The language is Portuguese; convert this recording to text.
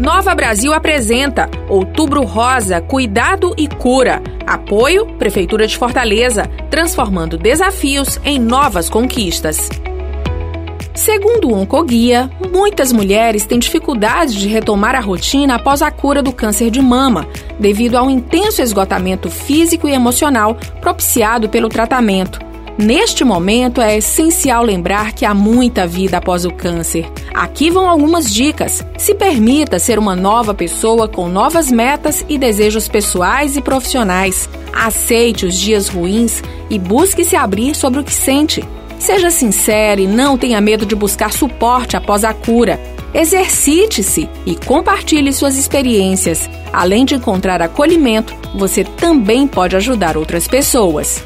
Nova Brasil apresenta Outubro Rosa, Cuidado e Cura. Apoio Prefeitura de Fortaleza, transformando desafios em novas conquistas. Segundo o Oncoguia, muitas mulheres têm dificuldade de retomar a rotina após a cura do câncer de mama, devido ao intenso esgotamento físico e emocional propiciado pelo tratamento. Neste momento é essencial lembrar que há muita vida após o câncer. Aqui vão algumas dicas. Se permita ser uma nova pessoa com novas metas e desejos pessoais e profissionais. Aceite os dias ruins e busque se abrir sobre o que sente. Seja sincera e não tenha medo de buscar suporte após a cura. Exercite-se e compartilhe suas experiências. Além de encontrar acolhimento, você também pode ajudar outras pessoas.